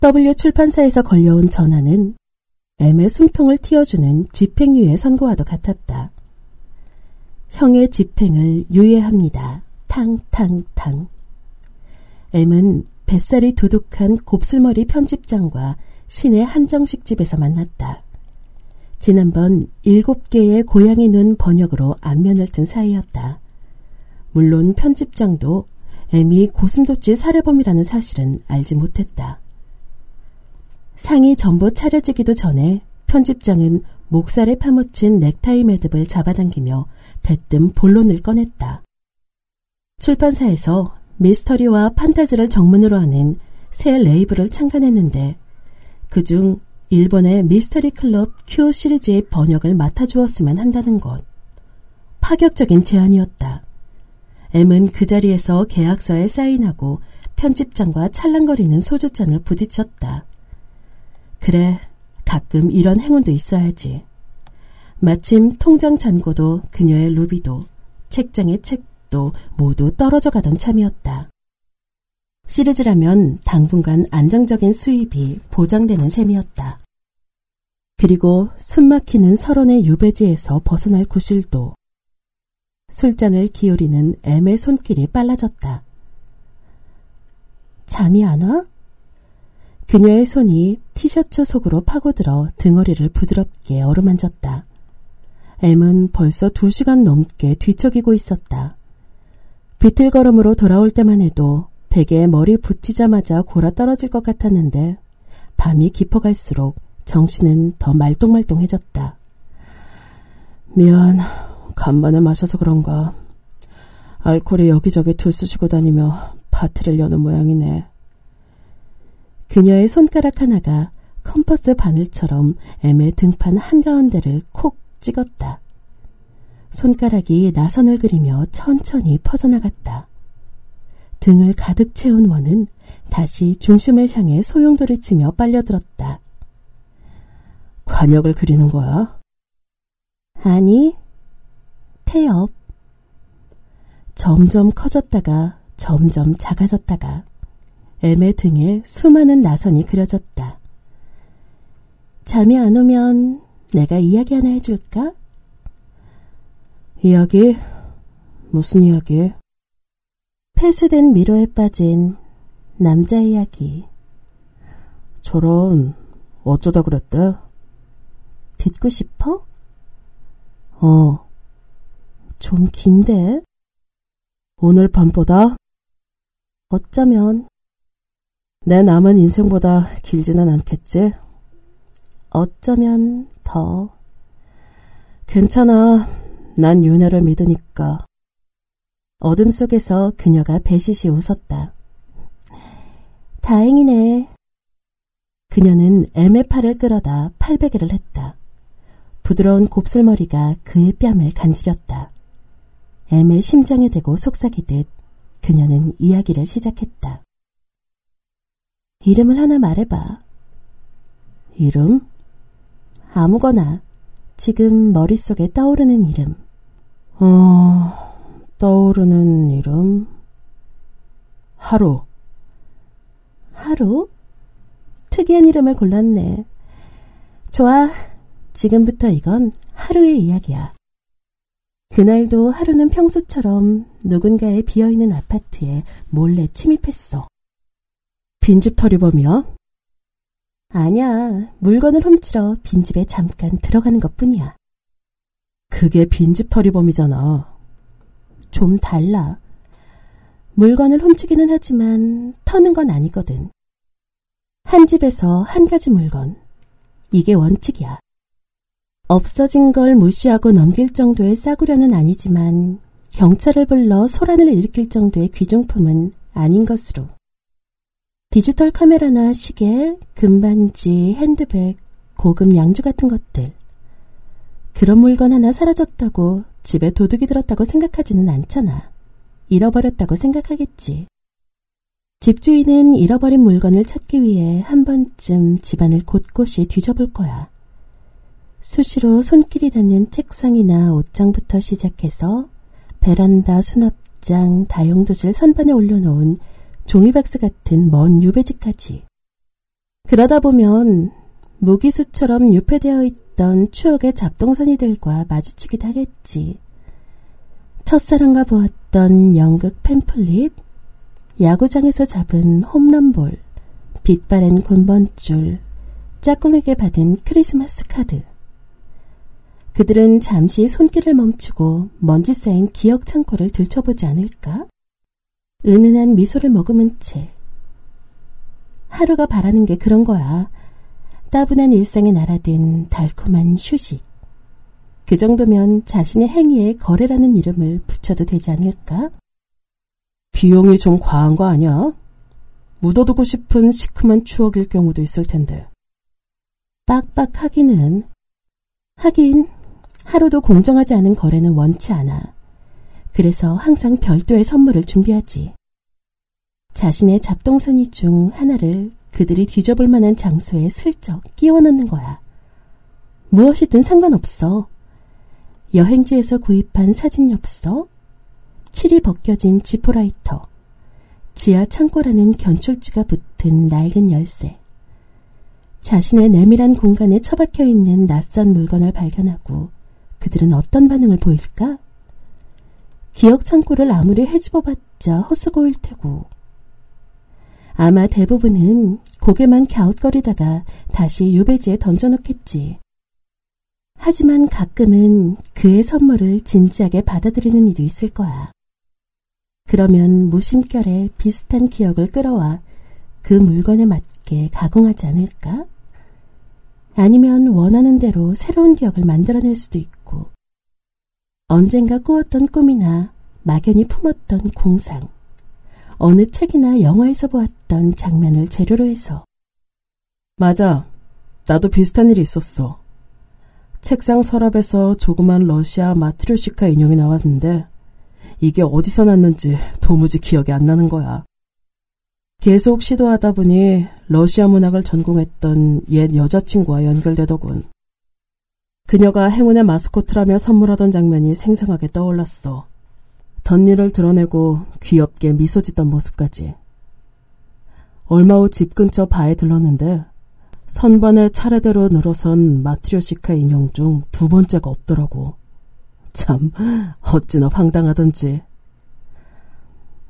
W 출판사에서 걸려온 전화는 M의 숨통을 틔워주는 집행유예 선고와도 같았다. 형의 집행을 유예합니다. 탕탕탕. M은 뱃살이 두둑한 곱슬머리 편집장과 시내 한정식 집에서 만났다. 지난번 일곱 개의 고양이 눈 번역으로 안면을 튼 사이였다. 물론 편집장도 M이 고슴도치 살해범이라는 사실은 알지 못했다. 상이 전부 차려지기도 전에 편집장은 목살에 파묻힌 넥타이 매듭을 잡아당기며 대뜸 본론을 꺼냈다. 출판사에서 미스터리와 판타지를 정문으로 하는 새 레이블을 창간했는데 그중 일본의 미스터리 클럽 큐 시리즈의 번역을 맡아주었으면 한다는 것. 파격적인 제안이었다. M은 그 자리에서 계약서에 사인하고 편집장과 찰랑거리는 소주잔을 부딪혔다. 그래, 가끔 이런 행운도 있어야지. 마침 통장 잔고도 그녀의 루비도 책장의 책도 모두 떨어져 가던 참이었다. 시리즈라면 당분간 안정적인 수입이 보장되는 셈이었다. 그리고 숨막히는 서론의 유배지에서 벗어날 구실도 술잔을 기울이는 M의 손길이 빨라졌다. 잠이 안 와? 그녀의 손이 티셔츠 속으로 파고들어 등허리를 부드럽게 어루만졌다. M은 벌써 두 시간 넘게 뒤척이고 있었다. 비틀걸음으로 돌아올 때만 해도 베개에 머리 붙이자마자 골아 떨어질 것 같았는데 밤이 깊어갈수록 정신은 더 말똥말똥해졌다. 미안, 간만에 마셔서 그런가. 알코올이 여기저기 들쑤시고 다니며 파티를 여는 모양이네. 그녀의 손가락 하나가 컴퍼스 바늘처럼 M의 등판 한가운데를 콕 찍었다. 손가락이 나선을 그리며 천천히 퍼져나갔다. 등을 가득 채운 원은 다시 중심을 향해 소용돌이 치며 빨려들었다. 관역을 그리는 거야? 아니, 태엽. 점점 커졌다가 점점 작아졌다가 애매 등에 수많은 나선이 그려졌다. 잠이 안 오면 내가 이야기 하나 해줄까? 이야기? 무슨 이야기? 폐쇄된 미로에 빠진 남자 이야기. 저런, 어쩌다 그랬대? 듣고 싶어? 어, 좀 긴데? 오늘 밤보다? 어쩌면 내 남은 인생보다 길지는 않겠지? 어쩌면 더. 괜찮아. 난 윤혜를 믿으니까. 어둠 속에서 그녀가 배시시 웃었다. 다행이네. 그녀는 애매 팔을 끌어다 팔베개를 했다. 부드러운 곱슬머리가 그의 뺨을 간지렸다. 애매 심장에 대고 속삭이듯 그녀는 이야기를 시작했다. 이름을 하나 말해봐. 이름? 아무거나 지금 머릿속에 떠오르는 이름. 어... 떠오르는 이름? 하루. 하루? 특이한 이름을 골랐네. 좋아. 지금부터 이건 하루의 이야기야. 그날도 하루는 평소처럼 누군가의 비어있는 아파트에 몰래 침입했어. 빈집 털이범이야? 아니야. 물건을 훔치러 빈집에 잠깐 들어가는 것 뿐이야. 그게 빈집 털이범이잖아. 좀 달라. 물건을 훔치기는 하지만 터는 건 아니거든. 한 집에서 한 가지 물건. 이게 원칙이야. 없어진 걸 무시하고 넘길 정도의 싸구려는 아니지만 경찰을 불러 소란을 일으킬 정도의 귀중품은 아닌 것으로. 디지털 카메라나 시계, 금반지, 핸드백, 고급 양주 같은 것들. 그런 물건 하나 사라졌다고 집에 도둑이 들었다고 생각하지는 않잖아. 잃어버렸다고 생각하겠지. 집주인은 잃어버린 물건을 찾기 위해 한 번쯤 집안을 곳곳이 뒤져볼 거야. 수시로 손길이 닿는 책상이나 옷장부터 시작해서 베란다, 수납장, 다용도실 선반에 올려놓은 종이박스 같은 먼 유배지까지. 그러다 보면 무기수처럼 유폐되어 있던 추억의 잡동사니들과 마주치기도 하겠지. 첫사랑과 보았던 연극 팸플릿, 야구장에서 잡은 홈런볼, 빛바랜 곤번줄, 짝꿍에게 받은 크리스마스 카드. 그들은 잠시 손길을 멈추고 먼지 쌓인 기억 창고를 들춰보지 않을까? 은은한 미소를 머금은 채. 하루가 바라는 게 그런 거야. 따분한 일상에 날아든 달콤한 휴식. 그 정도면 자신의 행위에 거래라는 이름을 붙여도 되지 않을까? 비용이 좀 과한 거 아니야? 묻어두고 싶은 시큼한 추억일 경우도 있을 텐데. 빡빡하기는 하긴 하루도 공정하지 않은 거래는 원치 않아. 그래서 항상 별도의 선물을 준비하지. 자신의 잡동사니 중 하나를 그들이 뒤져볼 만한 장소에 슬쩍 끼워 넣는 거야. 무엇이든 상관없어. 여행지에서 구입한 사진 엽서, 칠이 벗겨진 지포라이터, 지하 창고라는 견출지가 붙은 낡은 열쇠. 자신의 내밀한 공간에 처박혀 있는 낯선 물건을 발견하고 그들은 어떤 반응을 보일까? 기억 창고를 아무리 헤집어봤자 헛수고일 테고. 아마 대부분은 고개만 갸웃거리다가 다시 유배지에 던져놓겠지. 하지만 가끔은 그의 선물을 진지하게 받아들이는 이도 있을 거야. 그러면 무심결에 비슷한 기억을 끌어와 그 물건에 맞게 가공하지 않을까? 아니면 원하는 대로 새로운 기억을 만들어낼 수도 있고, 언젠가 꾸었던 꿈이나 막연히 품었던 공상, 어느 책이나 영화에서 보았던 장면을 재료로 해서. 맞아. 나도 비슷한 일이 있었어. 책상 서랍에서 조그만 러시아 마트료시카 인형이 나왔는데 이게 어디서 났는지 도무지 기억이 안 나는 거야. 계속 시도하다 보니 러시아 문학을 전공했던 옛 여자친구와 연결되더군. 그녀가 행운의 마스코트라며 선물하던 장면이 생생하게 떠올랐어. 덧일을 드러내고 귀엽게 미소 짓던 모습까지. 얼마 후 집 근처 바에 들렀는데 선반에 차례대로 늘어선 마트료시카 인형 중 두 번째가 없더라고. 참 어찌나 황당하던지.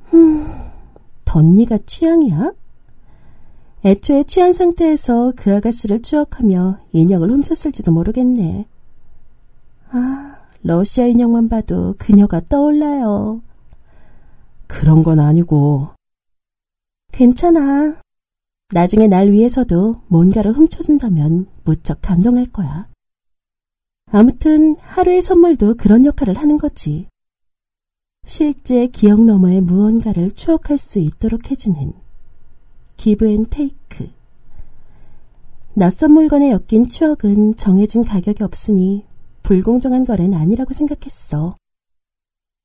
흠, 덧니가 취향이야? 애초에 취한 상태에서 그 아가씨를 추억하며 인형을 훔쳤을지도 모르겠네. 아, 러시아 인형만 봐도 그녀가 떠올라요. 그런 건 아니고. 괜찮아. 나중에 날 위해서도 뭔가를 훔쳐준다면 무척 감동할 거야. 아무튼 하루의 선물도 그런 역할을 하는 거지. 실제 기억 너머의 무언가를 추억할 수 있도록 해주는 give and take. 낯선 물건에 엮인 추억은 정해진 가격이 없으니 불공정한 거래는 아니라고 생각했어.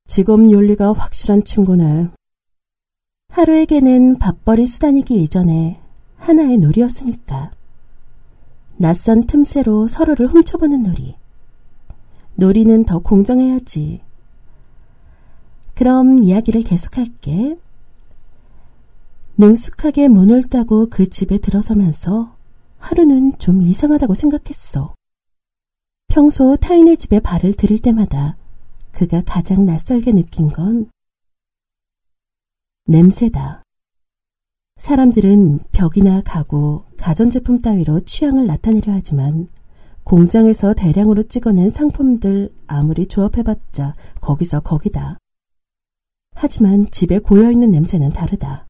직업 윤리가 확실한 친구네. 하루에게는 밥벌이 수단이기 이전에 하나의 놀이였으니까. 낯선 틈새로 서로를 훔쳐보는 놀이. 놀이는 더 공정해야지. 그럼 이야기를 계속할게. 능숙하게 문을 따고 그 집에 들어서면서 하루는 좀 이상하다고 생각했어. 평소 타인의 집에 발을 들일 때마다 그가 가장 낯설게 느낀 건 냄새다. 사람들은 벽이나 가구, 가전제품 따위로 취향을 나타내려 하지만 공장에서 대량으로 찍어낸 상품들 아무리 조합해봤자 거기서 거기다. 하지만 집에 고여있는 냄새는 다르다.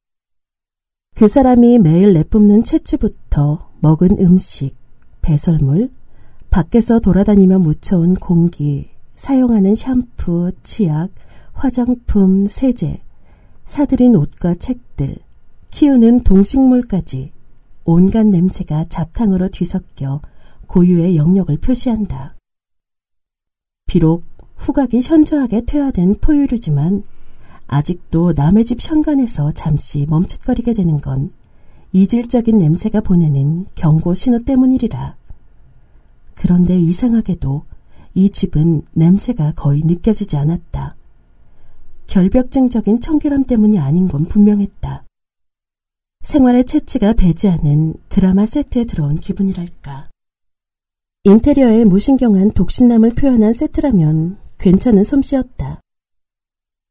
그 사람이 매일 내뿜는 채취부터 먹은 음식, 배설물, 밖에서 돌아다니며 묻혀온 공기, 사용하는 샴푸, 치약, 화장품, 세제, 사들인 옷과 책들, 키우는 동식물까지 온갖 냄새가 잡탕으로 뒤섞여 고유의 영역을 표시한다. 비록 후각이 현저하게 퇴화된 포유류지만 아직도 남의 집 현관에서 잠시 멈칫거리게 되는 건 이질적인 냄새가 보내는 경고 신호 때문이리라. 그런데 이상하게도 이 집은 냄새가 거의 느껴지지 않았다. 결벽증적인 청결함 때문이 아닌 건 분명했다. 생활의 채취가 않은 드라마 세트에 들어온 기분이랄까. 인테리어에 무신경한 독신남을 표현한 세트라면 괜찮은 솜씨였다.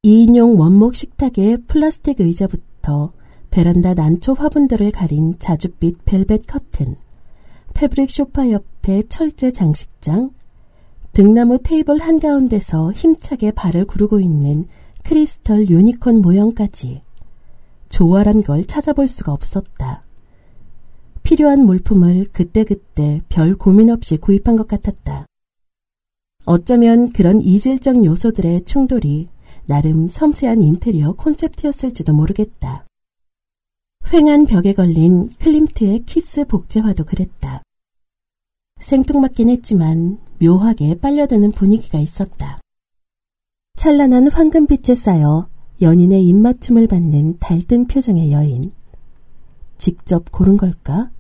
2인용 원목 식탁에 플라스틱 의자부터 베란다 난초 화분들을 가린 자줏빛 벨벳 커튼, 패브릭 쇼파 옆에 철제 장식장, 등나무 테이블 한가운데서 힘차게 발을 구르고 있는 크리스털 유니콘 모형까지 조화란 걸 찾아볼 수가 없었다. 필요한 물품을 그때그때 별 고민 없이 구입한 것 같았다. 어쩌면 그런 이질적 요소들의 충돌이 나름 섬세한 인테리어 콘셉트였을지도 모르겠다. 횡한 벽에 걸린 클림트의 키스 복제화도 그랬다. 생뚱맞긴 했지만 묘하게 빨려드는 분위기가 있었다. 찬란한 황금빛에 쌓여 연인의 입맞춤을 받는 달뜬 표정의 여인. 직접 고른 걸까?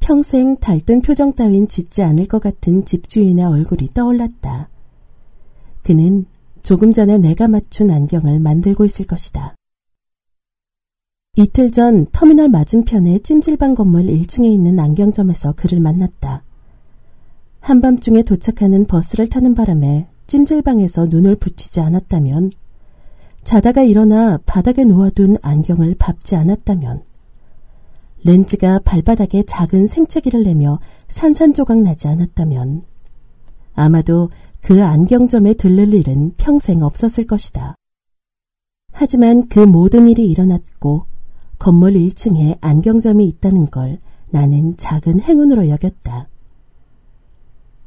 평생 달뜬 표정 따윈 짓지 않을 것 같은 집주인의 얼굴이 떠올랐다. 그는 조금 전에 내가 맞춘 안경을 만들고 있을 것이다. 이틀 전 터미널 맞은편의 찜질방 건물 1층에 있는 안경점에서 그를 만났다. 한밤중에 도착하는 버스를 타는 바람에 찜질방에서 눈을 붙이지 않았다면, 자다가 일어나 바닥에 놓아둔 안경을 밟지 않았다면, 렌즈가 발바닥에 작은 생채기를 내며 산산조각 나지 않았다면, 아마도 그 안경점에 들를 일은 평생 없었을 것이다. 하지만 그 모든 일이 일어났고 건물 1층에 안경점이 있다는 걸 나는 작은 행운으로 여겼다.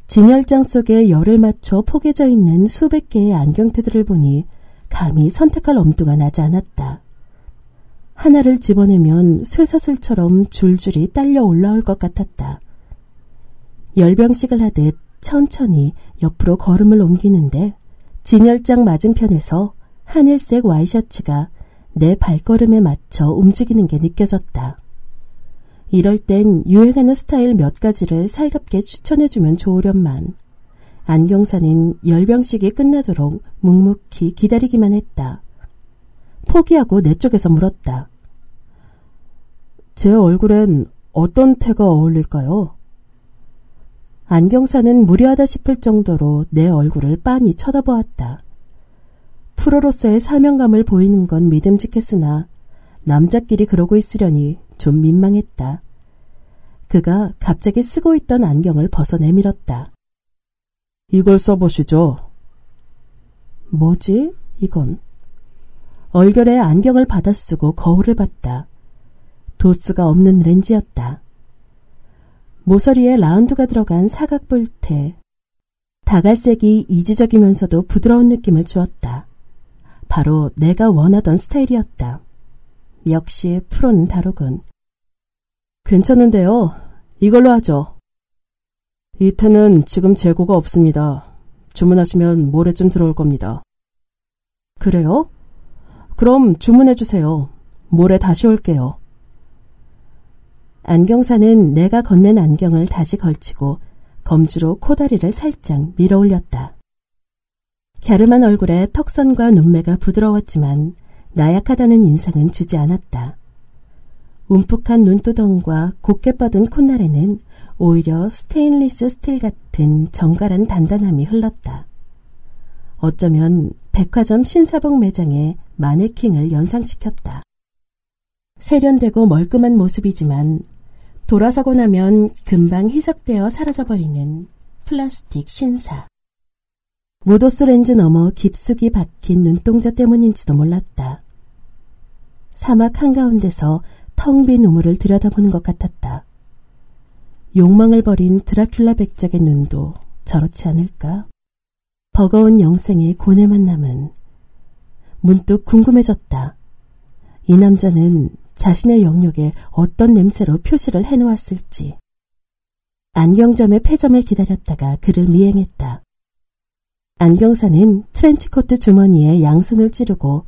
진열장 속에 열을 맞춰 포개져 있는 수백 개의 안경테들을 보니 감히 선택할 엄두가 나지 않았다. 하나를 집어내면 쇠사슬처럼 줄줄이 딸려 올라올 것 같았다. 열병식을 하듯 천천히 옆으로 걸음을 옮기는데 진열장 맞은편에서 하늘색 와이셔츠가 내 발걸음에 맞춰 움직이는 게 느껴졌다. 이럴 땐 유행하는 스타일 몇 가지를 살갑게 추천해주면 좋으련만 안경사는 열병식이 끝나도록 묵묵히 기다리기만 했다. 포기하고 내 쪽에서 물었다. 제 얼굴엔 어떤 태가 어울릴까요? 안경사는 무례하다 싶을 정도로 내 얼굴을 빤히 쳐다보았다. 프로로서의 사명감을 보이는 건 믿음직했으나 남자끼리 그러고 있으려니 좀 민망했다. 그가 갑자기 쓰고 있던 안경을 벗어 내밀었다. 이걸 써보시죠. 뭐지? 이건. 얼결에 안경을 받아 쓰고 거울을 봤다. 도수가 없는 렌즈였다. 모서리에 라운드가 들어간 사각 뿔테. 다갈색이 이지적이면서도 부드러운 느낌을 주었다. 바로 내가 원하던 스타일이었다. 역시 프로는 다르군. 괜찮은데요. 이걸로 하죠. 이태는 지금 재고가 없습니다. 주문하시면 모레쯤 들어올 겁니다. 그래요? 그럼 주문해 주세요. 모레 다시 올게요. 안경사는 내가 건넨 안경을 다시 걸치고 검지로 코다리를 살짝 밀어 올렸다. 갸름한 얼굴에 턱선과 눈매가 부드러웠지만 나약하다는 인상은 주지 않았다. 움푹한 눈두덩과 곱게 뻗은 콧날에는 오히려 스테인리스 스틸 같은 정갈한 단단함이 흘렀다. 어쩌면 백화점 신사복 매장의 마네킹을 연상시켰다. 세련되고 멀끔한 모습이지만 돌아서고 나면 금방 희석되어 사라져버리는 플라스틱 신사. 무도스 렌즈 너머 깊숙이 박힌 눈동자 때문인지도 몰랐다. 사막 한가운데서 텅 빈 우물을 들여다보는 것 같았다. 욕망을 버린 드라큘라 백작의 눈도 저렇지 않을까? 버거운 영생의 고뇌만 남은 문득 궁금해졌다. 이 남자는 자신의 영역에 어떤 냄새로 표시를 해놓았을지. 안경점의 폐점을 기다렸다가 그를 미행했다. 안경사는 트렌치코트 주머니에 양손을 찌르고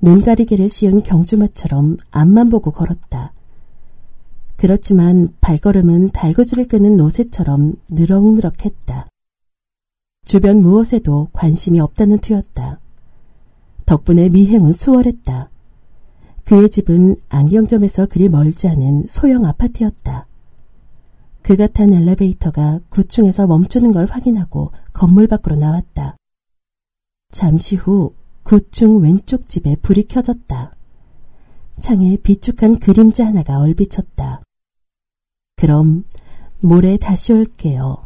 눈가리개를 씌운 경주마처럼 앞만 보고 걸었다. 그렇지만 발걸음은 달구지를 끄는 노새처럼 느럭느럭했다. 주변 무엇에도 관심이 없다는 투였다. 덕분에 미행은 수월했다. 그의 집은 안경점에서 그리 멀지 않은 소형 아파트였다. 그가 탄 엘리베이터가 9층에서 멈추는 걸 확인하고 건물 밖으로 나왔다. 잠시 후 9층 왼쪽 집에 불이 켜졌다. 창에 비축한 그림자 하나가 얼비쳤다. 그럼 모레 다시 올게요.